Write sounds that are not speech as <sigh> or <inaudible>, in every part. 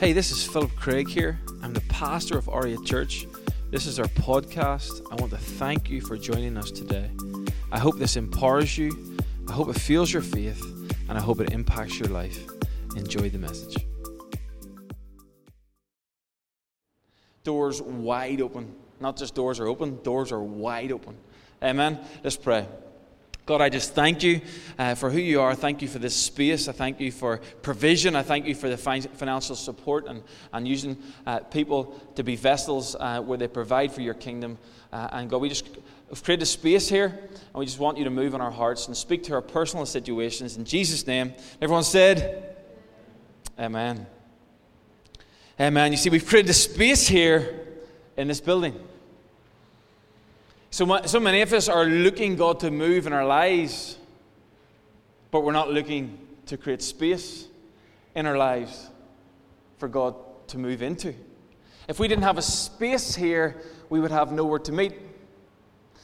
Hey, this is Philip Craig here. I'm the pastor of Aria Church. This is our podcast. I want to thank you for joining us today. I hope this empowers you, I hope it fuels your faith, and I hope it impacts your life. Enjoy the message. Doors wide open. Not just doors are open, doors are wide open. Amen. Let's pray. God, I just thank you uh, for who you are. Thank you for this space. I thank you for provision. I thank you for the fi- financial support and, and using uh, people to be vessels uh, where they provide for your kingdom. Uh, and God, we just have created a space here, and we just want you to move in our hearts and speak to our personal situations. In Jesus' name, everyone said, Amen. Amen. You see, we've created a space here in this building. So, so many of us are looking God to move in our lives, but we're not looking to create space in our lives for God to move into. If we didn't have a space here, we would have nowhere to meet.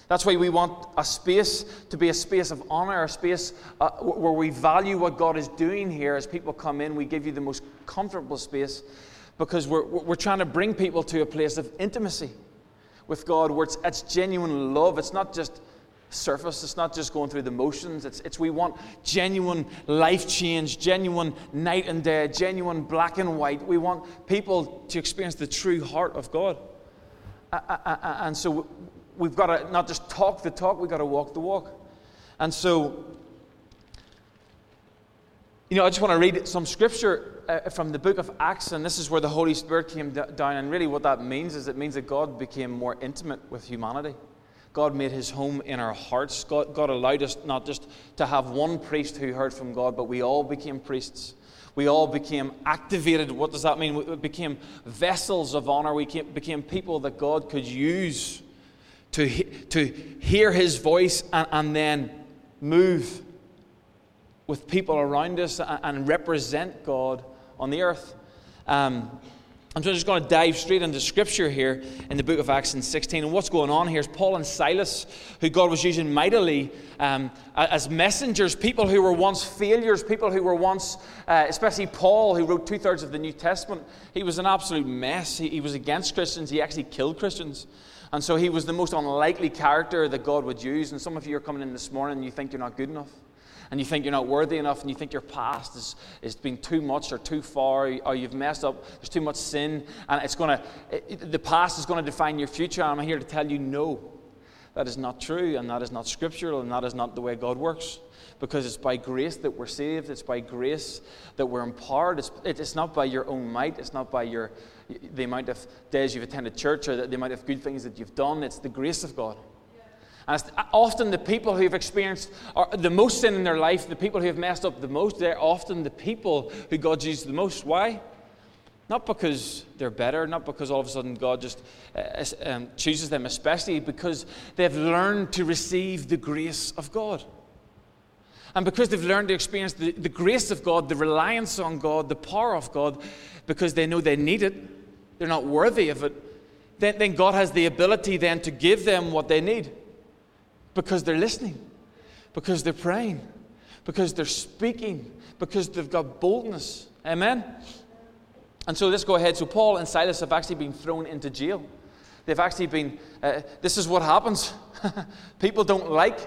That's why we want a space to be a space of honor, a space uh, where we value what God is doing here. As people come in, we give you the most comfortable space because we're, we're trying to bring people to a place of intimacy with God where it's, it's genuine love. It's not just surface, it's not just going through the motions. It's, it's we want genuine life change, genuine night and day, genuine black and white. We want people to experience the true heart of God. And so we've got to not just talk the talk, we've got to walk the walk. And so, you know, I just want to read some scripture uh, from the book of Acts, and this is where the Holy Spirit came d- down. And really, what that means is it means that God became more intimate with humanity. God made his home in our hearts. God, God allowed us not just to have one priest who heard from God, but we all became priests. We all became activated. What does that mean? We became vessels of honor. We became people that God could use to, to hear his voice and, and then move with people around us and, and represent God on the earth. Um, I'm just going to dive straight into scripture here in the book of Acts in 16. And what's going on here is Paul and Silas, who God was using mightily um, as messengers, people who were once failures, people who were once, uh, especially Paul, who wrote two thirds of the New Testament, he was an absolute mess. He, he was against Christians, he actually killed Christians. And so he was the most unlikely character that God would use. And some of you are coming in this morning and you think you're not good enough and you think you're not worthy enough and you think your past is, is been too much or too far or you've messed up, there's too much sin, and it's going to, the past is going to define your future. I'm here to tell you no, that is not true, and that is not scriptural, and that is not the way God works. Because it's by grace that we're saved, it's by grace that we're empowered. It's, it's not by your own might, it's not by your, the amount of days you've attended church or the, the amount of good things that you've done. It's the grace of God. And often the people who have experienced the most sin in their life, the people who have messed up the most, they're often the people who God uses the most. Why? Not because they're better, not because all of a sudden God just uh, um, chooses them, especially because they've learned to receive the grace of God. And because they've learned to experience the, the grace of God, the reliance on God, the power of God, because they know they need it, they're not worthy of it, then, then God has the ability then to give them what they need because they're listening, because they're praying, because they're speaking, because they've got boldness. Amen? And so let's go ahead. So Paul and Silas have actually been thrown into jail. They've actually been, uh, this is what happens. <laughs> People don't like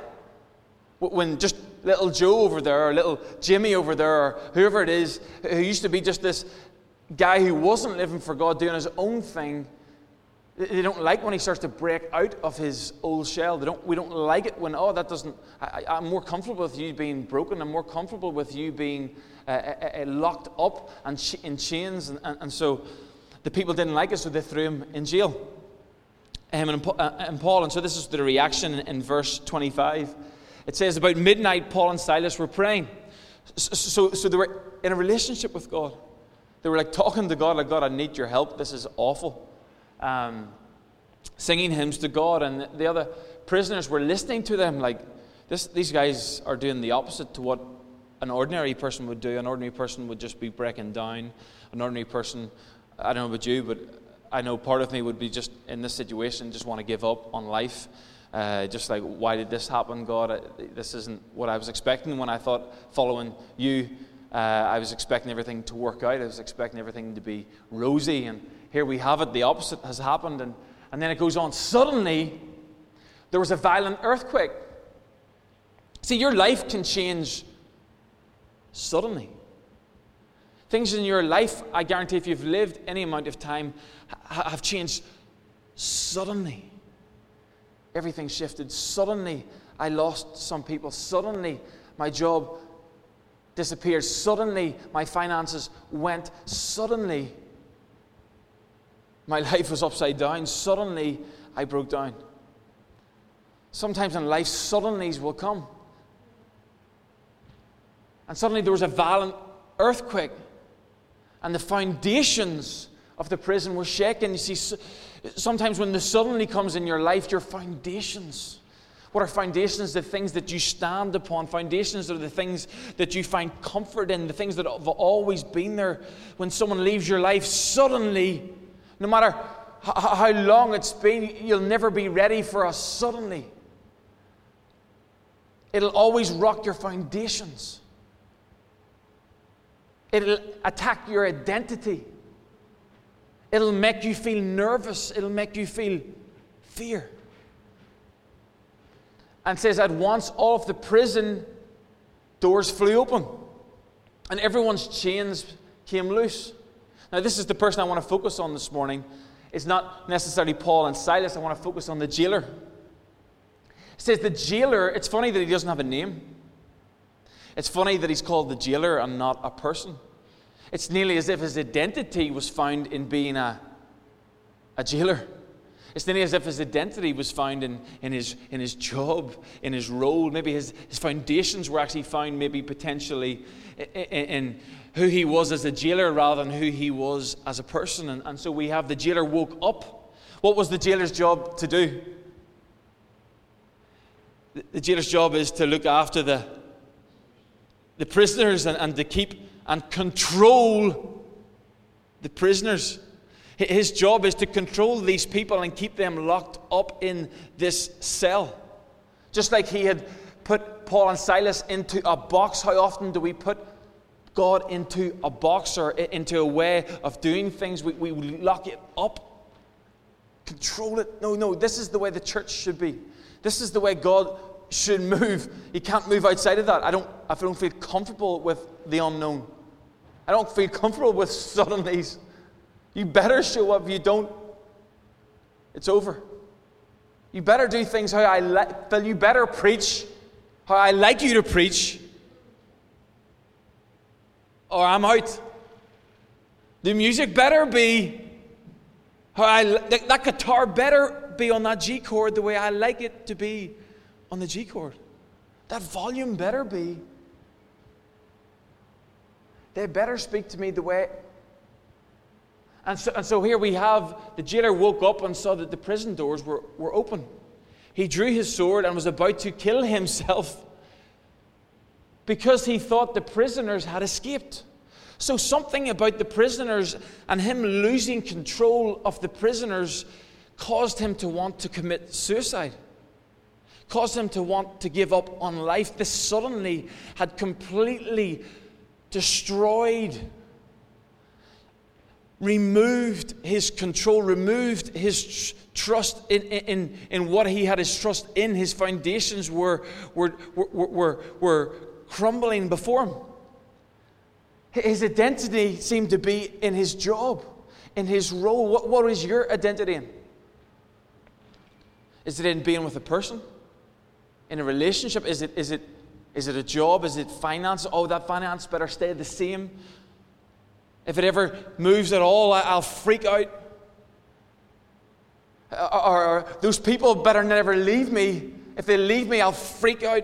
when just little Joe over there, or little Jimmy over there, or whoever it is, who used to be just this guy who wasn't living for God, doing his own thing, they don't like when he starts to break out of his old shell. They don't, we don't like it when, oh, that doesn't, I, am more comfortable with you being broken. I'm more comfortable with you being uh, uh, uh locked up and in chains. And, and, and, so the people didn't like it, so they threw him in jail. Um, and, uh, and, Paul, and so this is the reaction in, in, verse 25. It says, About midnight, Paul and Silas were praying. So, so, so they were in a relationship with God. They were like talking to God, like, God, I need your help. This is awful um, singing hymns to God, and the other prisoners were listening to them like this, these guys are doing the opposite to what an ordinary person would do. An ordinary person would just be breaking down. An ordinary person, I don't know about you, but I know part of me would be just in this situation, just want to give up on life. Uh, just like, why did this happen, God? I, this isn't what I was expecting when I thought following you uh, I was expecting everything to work out. I was expecting everything to be rosy. And here we have it. The opposite has happened. And, and then it goes on. Suddenly, there was a violent earthquake. See, your life can change suddenly. Things in your life, I guarantee, if you've lived any amount of time, have changed suddenly. Everything shifted. Suddenly, I lost some people. Suddenly, my job disappeared. Suddenly, my finances went. Suddenly, my <laughs> life was upside down. Suddenly, I broke down. Sometimes in life, suddenlies will come. And suddenly there was a violent earthquake, and the foundations of the prison were shaken. You see, sometimes when the suddenly comes in your life, your foundations. What are foundations? The things that you stand upon. Foundations are the things that you find comfort in, the things that have always been there. When someone leaves your life, suddenly, no matter how long it's been, you'll never be ready for us suddenly. It'll always rock your foundations. It'll attack your identity. It'll make you feel nervous. It'll make you feel fear. And says, at once all of the prison doors flew open and everyone's chains came loose. Now, this is the person I want to focus on this morning. It's not necessarily Paul and Silas. I want to focus on the jailer. It says the jailer, it's funny that he doesn't have a name. It's funny that he's called the jailer and not a person. It's nearly as if his identity was found in being a, a jailer. It's nearly as if his identity was found in, in, his, in his job, in his role. Maybe his, his foundations were actually found, maybe potentially, in, in who he was as a jailer rather than who he was as a person. And, and so we have the jailer woke up. What was the jailer's job to do? The, the jailer's job is to look after the, the prisoners and, and to keep and control the prisoners. His job is to control these people and keep them locked up in this cell. Just like he had put Paul and Silas into a box, how often do we put God into a box or into a way of doing things? We, we lock it up, control it. No, no, this is the way the church should be. This is the way God should move. He can't move outside of that. I don't, I don't feel comfortable with the unknown. I don't feel comfortable with suddenlies. You better show up. If you don't, it's over. You better do things how I like. You better preach how I like you to preach, or I'm out. The music better be I that, that guitar better be on that G chord the way I like it to be on the G chord. That volume better be. They better speak to me the way. And so, and so here we have the jailer woke up and saw that the prison doors were, were open. He drew his sword and was about to kill himself <laughs> because he thought the prisoners had escaped. So, something about the prisoners and him losing control of the prisoners caused him to want to commit suicide caused him to want to give up on life. This suddenly had completely destroyed, removed his control, removed his trust in, in, in what he had his trust in. His foundations were, were, were, were, were crumbling before him. His identity seemed to be in his job, in his role. What, what is your identity in? Is it in being with a person? in a relationship? Is it, is it, is it a job? Is it finance? Oh, that finance better stay the same. If it ever moves at all, I'll freak out. Or, or those people better never leave me. If they leave me, I'll freak out.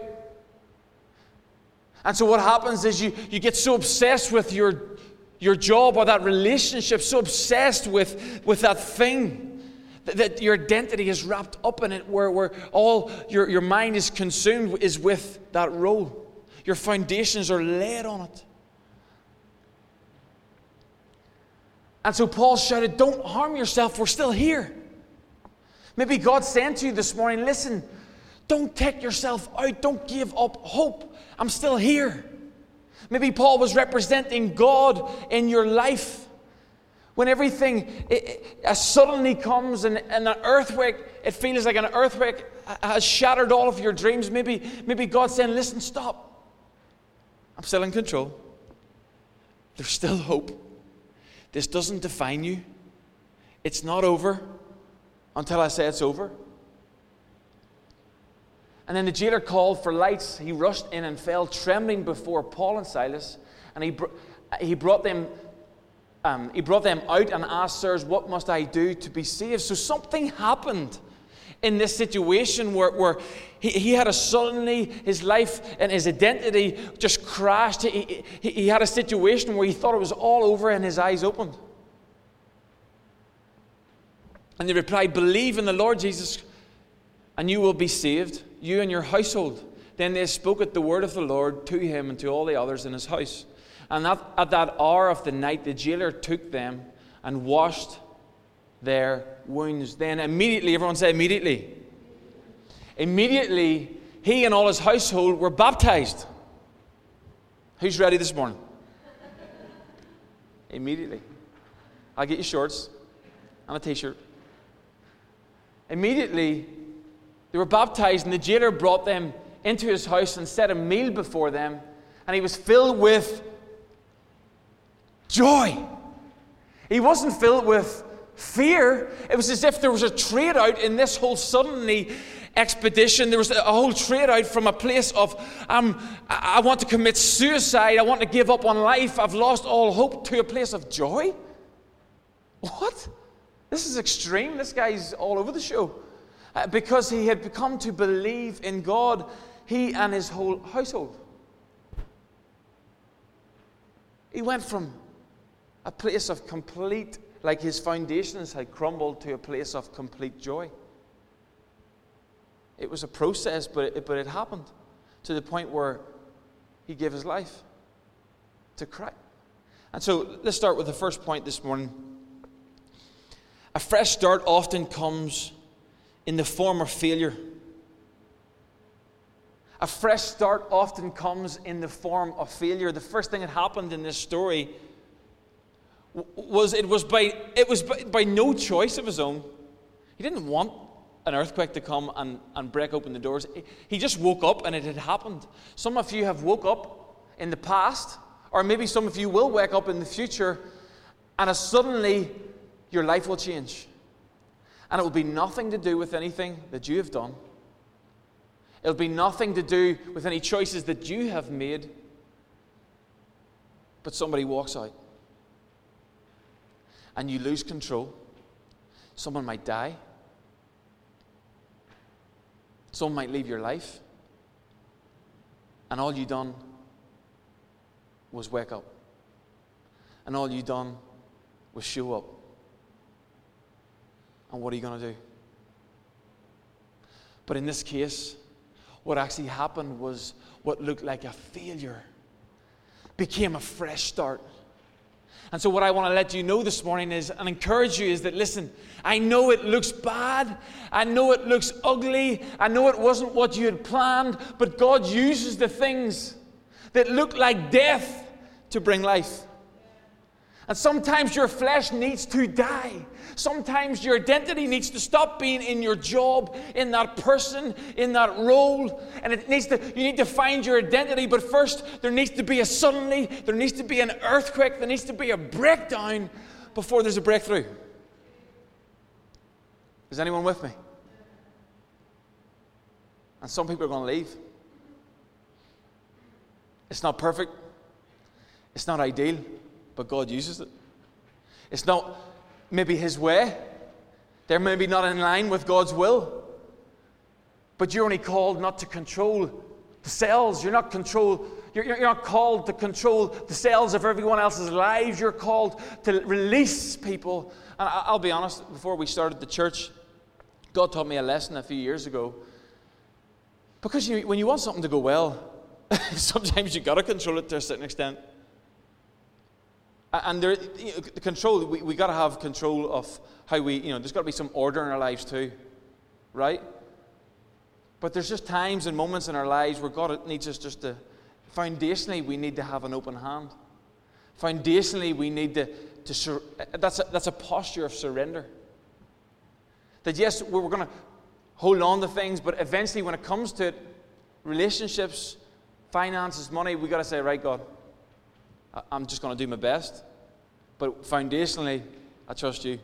And so what happens is you, you get so obsessed with your, your job or that relationship, so obsessed with, with that thing that your identity is wrapped up in it, where, where all your, your mind is consumed is with that role. Your foundations are laid on it. And so Paul shouted, Don't harm yourself, we're still here. Maybe God's saying to you this morning, Listen, don't take yourself out, don't give up hope. I'm still here. Maybe Paul was representing God in your life. When everything it, it, suddenly comes and, and an earthquake, it feels like an earthquake has shattered all of your dreams. Maybe, maybe God's saying, Listen, stop. I'm still in control. There's still hope. This doesn't define you. It's not over until I say it's over. And then the jailer called for lights. He rushed in and fell trembling before Paul and Silas. And he, br- he, brought them, um, he brought them out and asked, Sirs, what must I do to be saved? So something happened in this situation where, where he, he had a suddenly, his life and his identity just crashed. He, he, he had a situation where he thought it was all over and his eyes opened. And they replied, Believe in the Lord Jesus and you will be saved, you and your household. Then they spoke at the word of the Lord to him and to all the others in his house. And at, at that hour of the night, the jailer took them and washed their wounds. Then immediately, everyone say immediately. Immediately, he and all his household were baptized. Who's ready this morning? <laughs> immediately. I'll get you shorts and a t shirt. Immediately, they were baptized, and the jailer brought them into his house and set a meal before them, and he was filled with joy. He wasn't filled with fear. It was as if there was a trade out in this whole suddenly expedition. There was a whole trade out from a place of, um, I want to commit suicide, I want to give up on life, I've lost all hope, to a place of joy. What? This is extreme. This guy's all over the show. Uh, because he had come to believe in God, he and his whole household. He went from a place of complete, like his foundations had crumbled, to a place of complete joy. It was a process, but it, but it happened to the point where he gave his life to Christ. And so let's start with the first point this morning. A fresh start often comes in the form of failure. A fresh start often comes in the form of failure. The first thing that happened in this story was it was by it was by, by no choice of his own. He didn't want an earthquake to come and, and break open the doors. He just woke up and it had happened. Some of you have woke up in the past, or maybe some of you will wake up in the future, and suddenly your life will change. And it will be nothing to do with anything that you have done. It'll be nothing to do with any choices that you have made. But somebody walks out. And you lose control. Someone might die. Someone might leave your life. And all you done was wake up. And all you done was show up. And what are you going to do? But in this case, what actually happened was what looked like a failure became a fresh start. And so, what I want to let you know this morning is, and encourage you, is that listen, I know it looks bad. I know it looks ugly. I know it wasn't what you had planned, but God uses the things that look like death to bring life. And sometimes your flesh needs to die. Sometimes your identity needs to stop being in your job, in that person, in that role. And it needs to, you need to find your identity. But first, there needs to be a suddenly, there needs to be an earthquake, there needs to be a breakdown before there's a breakthrough. Is anyone with me? And some people are going to leave. It's not perfect, it's not ideal but God uses it. It's not maybe His way, they're maybe not in line with God's will, but you're only called not to control the cells. You're not control. You're, you're not called to control the cells of everyone else's lives. You're called to release people. And I'll be honest. Before we started the church, God taught me a lesson a few years ago. Because you, when you want something to go well, <laughs> sometimes you've got to control it to a certain extent. And there, you know, the control, we, we got to have control of how we, you know, there's got to be some order in our lives too, right? But there's just times and moments in our lives where God needs us just to Foundationally, we need to have an open hand. Foundationally, we need to, to sur- that's, a, that's a posture of surrender. That yes, we're going to hold on to things, but eventually, when it comes to it, relationships, finances, money, we've got to say, right, God, I'm just going to do my best. But foundationally, I trust you.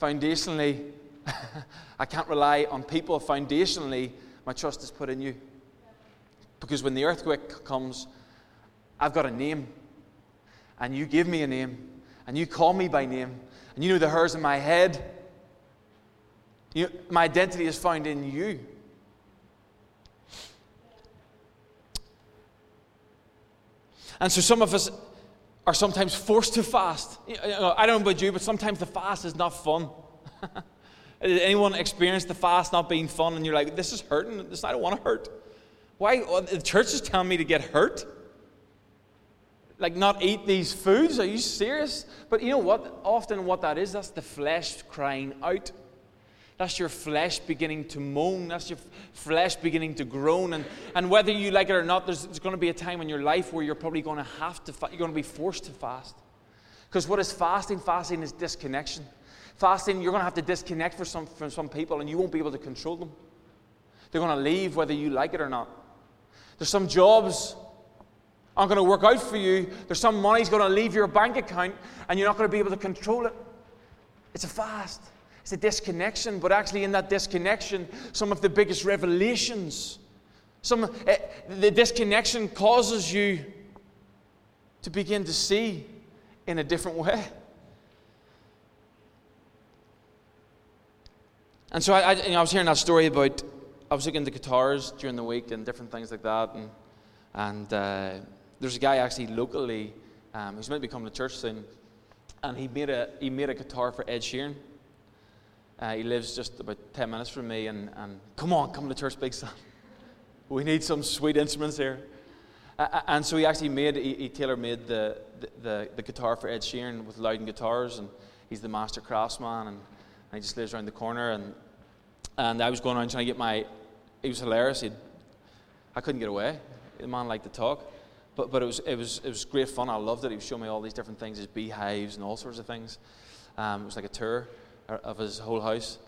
Foundationally, <laughs> I can't rely on people. Foundationally, my trust is put in you. Because when the earthquake comes, I've got a name. And you give me a name. And you call me by name. And you know the hairs in my head. You my identity is found in you. And so some of us are sometimes forced to fast. You know, I don't know about you, but sometimes the fast is not fun. <laughs> Did anyone experience the fast not being fun and you're like, this is hurting? This, I don't want to hurt. Why? The church is telling me to get hurt. Like, not eat these foods? Are you serious? But you know what? Often, what that is, that's the flesh crying out. That's your flesh beginning to moan. That's your flesh beginning to groan. And, and whether you like it or not, there's, there's going to be a time in your life where you're probably going to have to, fa- you're going to be forced to fast. Because what is fasting? Fasting is disconnection. Fasting, you're going to have to disconnect some, from some people and you won't be able to control them. They're going to leave whether you like it or not. There's some jobs aren't going to work out for you. There's some money's going to leave your bank account and you're not going to be able to control it. It's a fast. It's a disconnection, but actually, in that disconnection, some of the biggest revelations, some, uh, the disconnection causes you to begin to see in a different way. And so I, I, you know, I was hearing that story about I was looking into guitars during the week and different things like that, and and uh, there's a guy actually locally um, who's meant to be coming to church soon, and he made a he made a guitar for Ed Sheeran. Uh, he lives just about 10 minutes from me, and, and come on, come to church, big son. We need some sweet instruments here. Uh, and so he actually made, he, he tailor made the, the, the, guitar for Ed Sheeran with Lowden Guitars, and he's the master craftsman, and, and he just lives around the corner. And, and I was going around trying to get my, he was hilarious. He'd, I couldn't get away. The man liked to talk. But, but it, was, it, was, it was great fun. I loved it. He was showing me all these different things, his beehives and all sorts of things. Um, it was like a tour of his whole house,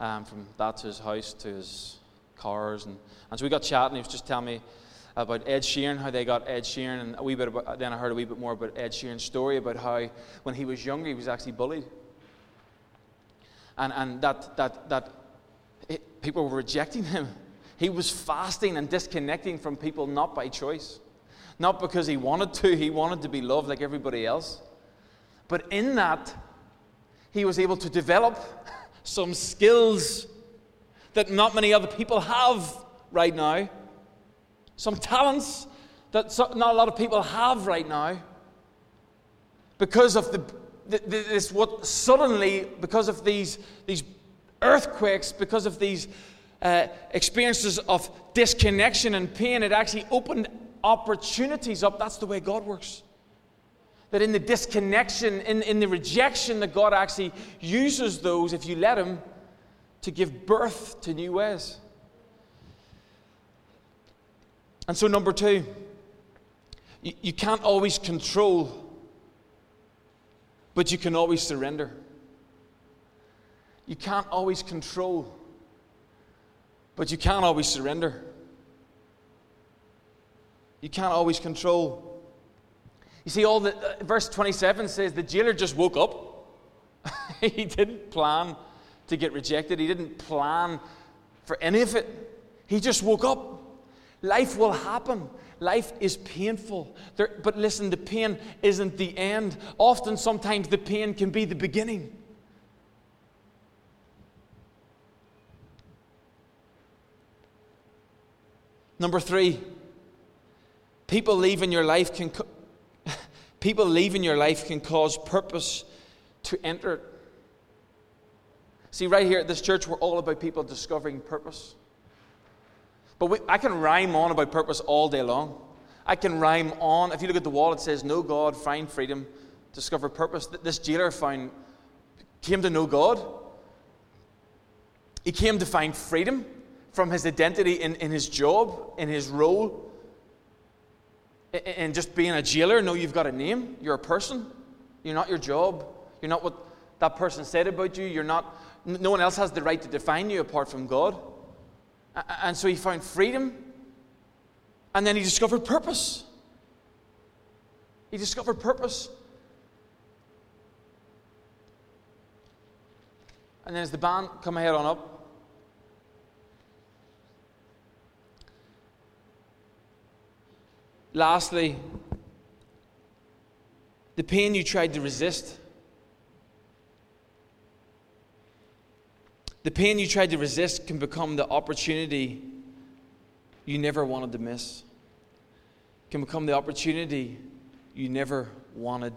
um, from that to his house to his cars. And, and so we got chatting. He was just telling me about Ed Sheeran, how they got Ed Sheeran, and a wee bit about, then I heard a wee bit more about Ed Sheeran's story about how when he was younger he was actually bullied. And, and that, that, that it, people were rejecting him. <laughs> He was fasting and disconnecting from people not by choice. Not because he wanted to, he wanted to be loved like everybody else. But in that, he was able to develop some skills that not many other people have right now, some talents that not a lot of people have right now. Because of the, this what suddenly because of these these earthquakes because of these uh, experiences of disconnection and pain it actually opened opportunities up. That's the way god works that in the disconnection, in, in the rejection, that God actually uses those, if you let Him, to give birth to new ways. And so, number two, you, you can't always control, but you can always surrender. You can't always control, but you can't always surrender. You can't always control, you see, all the uh, verse 27 says the jailer just woke up. <laughs> he didn't plan to get rejected. He didn't plan for any of it. He just woke up. Life will happen. Life is painful. There, but listen, the pain isn't the end. Often, sometimes the pain can be the beginning. Number three, people leaving your life can, People leaving your life can cause purpose to enter. See, right here at this church, we're all about people discovering purpose. But we, I can rhyme on about purpose all day long. I can rhyme on. If you look at the wall, it says, Know God, find freedom, discover purpose. This jailer found, came to know God. He came to find freedom from his identity in, in his job, in his role. In just being a jailer. No, you've got a name. You're a person. You're not your job. You're not what that person said about you. You're not, no one else has the right to define you apart from God. And so he found freedom. And then he discovered purpose. He discovered purpose. And then as the band come ahead on up, Lastly, the pain you tried to resist. The pain you tried to resist can become the opportunity you never wanted to miss. Can become the opportunity you never wanted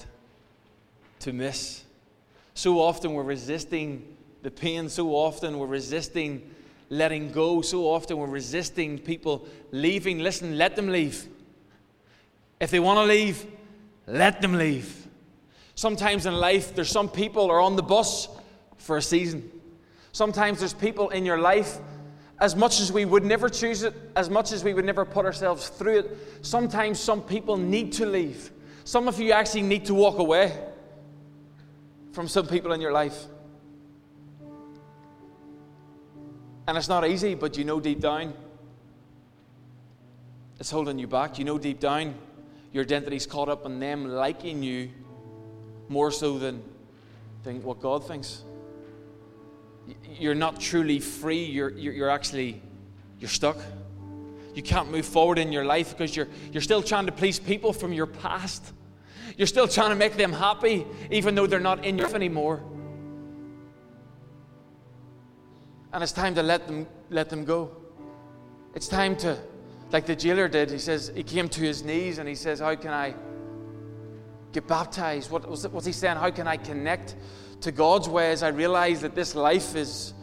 to miss. So often we're resisting the pain, so often we're resisting letting go, so often we're resisting people leaving. Listen, let them leave. If they want to leave, let them leave. Sometimes in life, there's some people are on the bus for a season. Sometimes there's people in your life, as much as we would never choose it, as much as we would never put ourselves through it, sometimes some people need to leave. Some of you actually need to walk away from some people in your life. And it's not easy, but you know deep down, it's holding you back. You know deep down, your identity's caught up in them liking you more so than, than what God thinks. You're not truly free. You're, you're, you're actually, you're stuck. You can't move forward in your life because you're, you're still trying to please people from your past. You're still trying to make them happy even though they're not in your life anymore. And it's time to let them, let them go. It's time to like the jailer did. He says, he came to his knees and he says, How can I get baptized? What was what's he saying? How can I connect to God's ways? I realize that this life is,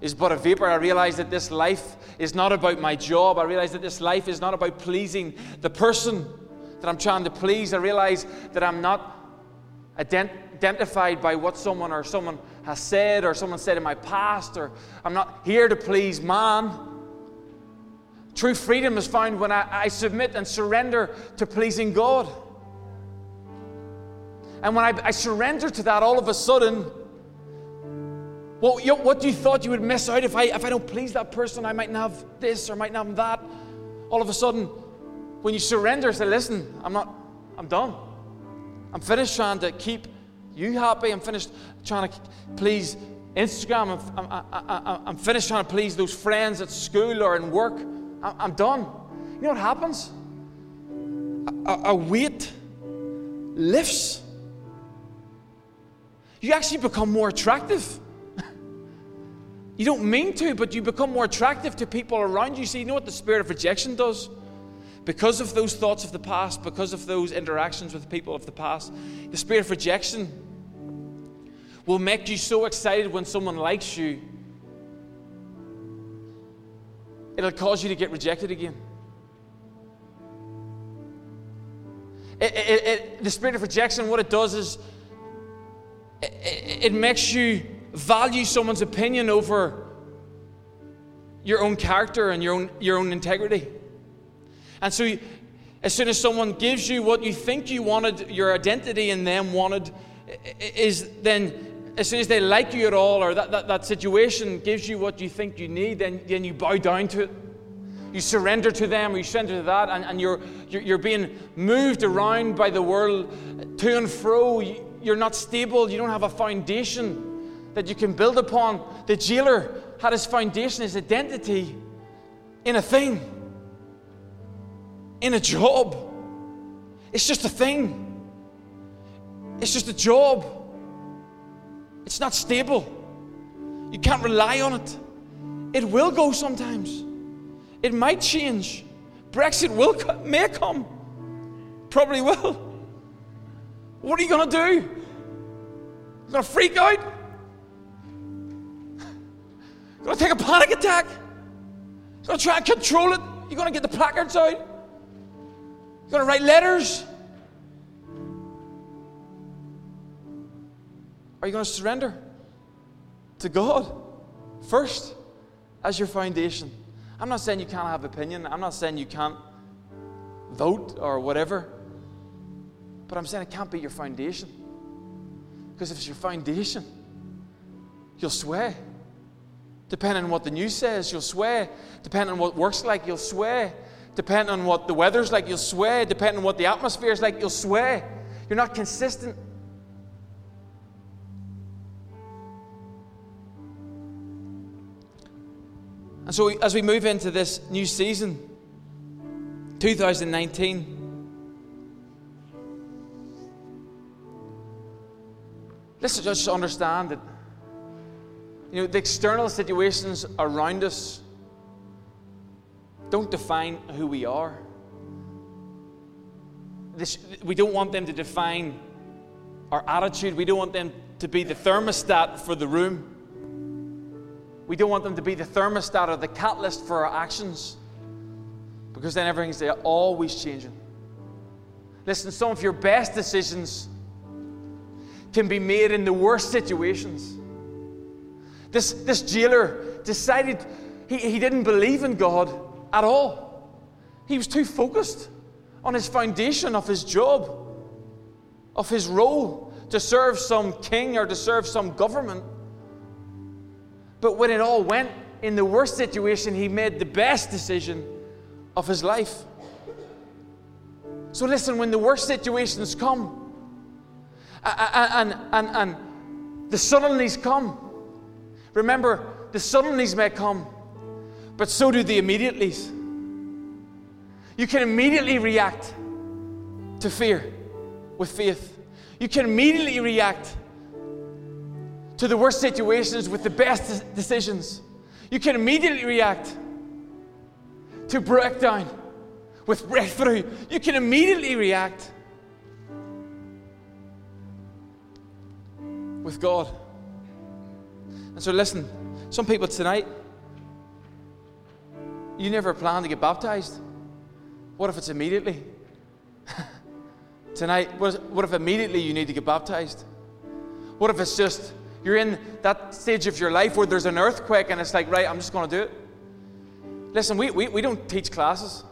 is but a vapor. I realize that this life is not about my job. I realize that this life is not about pleasing the person that I'm trying to please. I realize that I'm not identified by what someone or someone has said or someone said in my past, or I'm not here to please man. True freedom is found when I, I submit and surrender to pleasing God. And when I, I surrender to that, all of a sudden, well, you, what you thought you would miss out if I, if I don't please that person, I mightn't have this or might not have that. All of a sudden, when you surrender, say, listen, I'm not, I'm done. I'm finished trying to keep you happy. I'm finished trying to please Instagram. I'm, I'm, I'm, I'm finished trying to please those friends at school or in work. I'm done. You know what happens? A, a weight lifts. You actually become more attractive. <laughs> you don't mean to, but you become more attractive to people around you. See, you know what the spirit of rejection does? Because of those thoughts of the past, because of those interactions with people of the past, the spirit of rejection will make you so excited when someone likes you it'll cause you to get rejected again. It, it, it, the spirit of rejection, what it does is it makes you value someone's opinion over your own character and your own, your own integrity. And so, as soon as someone gives you what you think you wanted, your identity in them wanted, is then as soon as they like you at all or that, that, that situation gives you what you think you need, then, then you bow down to it. You surrender to them or you surrender to that, and, and you're, you're, you're being moved around by the world to and fro. You're not stable, you don't have a foundation that you can build upon. The jailer had his foundation, his identity in a thing, in a job. It's just a thing, it's just a job. It's not stable. You can't rely on it. It will go sometimes. It might change. Brexit will may come. Probably will. What are you going to do? You going to freak out? You going to take a panic attack? You going to try and control it? You're going to get the placards out? You're going to write letters? Are you going to surrender to God first as your foundation? I'm not saying you can't have opinion. I'm not saying you can't vote or whatever. But I'm saying it can't be your foundation. Because if it's your foundation, you'll sway. Depending on what the news says, you'll sway. Depending on what work's like, you'll sway. Depending on what the weather's like, you'll sway. Depending on what the atmosphere is like, you'll sway. You're not consistent. And so, as we move into this new season, 2019, let's just understand that you know, the external situations around us don't define who we are. This, we don't want them to define our attitude. We don't want them to be the thermostat for the room. We don't want them to be the thermostat or the catalyst for our actions because then everything's always changing. Listen, some of your best decisions can be made in the worst situations. This, this jailer decided he, he didn't believe in God at all. He was too focused on his foundation of his job, of his role to serve some king or to serve some government. But when it all went in the worst situation, he made the best decision of his life. So listen, when the worst situations come, and, and, and, the suddenlies come, remember, the suddenlies may come, but so do the immediatelys. You can immediately react to fear with faith. You can immediately react to the worst situations with the best decisions. You can immediately react to breakdown with breakthrough. You can immediately react with God. And so, listen, some people tonight, you never plan to get baptized. What if it's immediately? <laughs> tonight, what if immediately you need to get baptized? What if it's just you're in that stage of your life where there's an earthquake and it's like, right, I'm just going to do it. Listen, we, we, we don't teach classes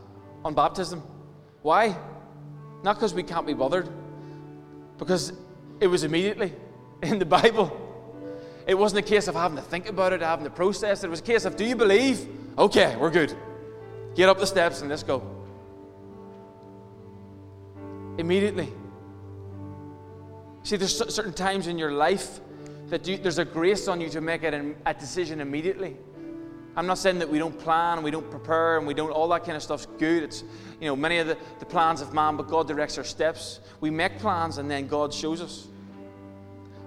on baptism. Why? Not because we can't be bothered, because it was immediately <laughs> in the Bible. It wasn't a case of having to think about it, having to process it. It was a case of, do you believe? Okay, we're good. Get up the steps and let's go. Immediately. See, there's certain times in your life that you, there's a grace on you to make it a decision immediately. I'm not saying that we don't plan, and we don't prepare, and we don't, all that kind of stuff's good. It's, you know, many of the, the plans of man, but God directs our steps. We make plans and then God shows us.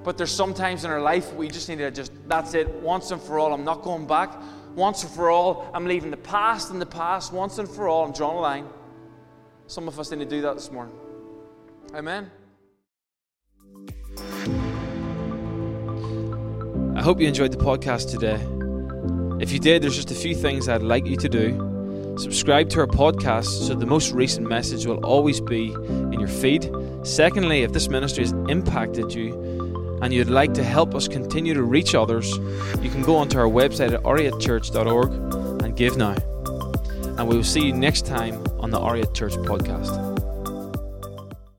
But there's sometimes in our life we just need to just, that's it, once and for all. I'm not going back. Once and for all, I'm leaving the past in the past. Once and for all, I'm drawing a line. Some of us need to do that this morning. Amen. I hope you enjoyed the podcast today. If you did, there's just a few things I'd like you to do. Subscribe to our podcast so the most recent message will always be in your feed. Secondly, if this ministry has impacted you and you'd like to help us continue to reach others, you can go onto our website at oriatchurch.org and give now. And we will see you next time on the Oriat Church podcast.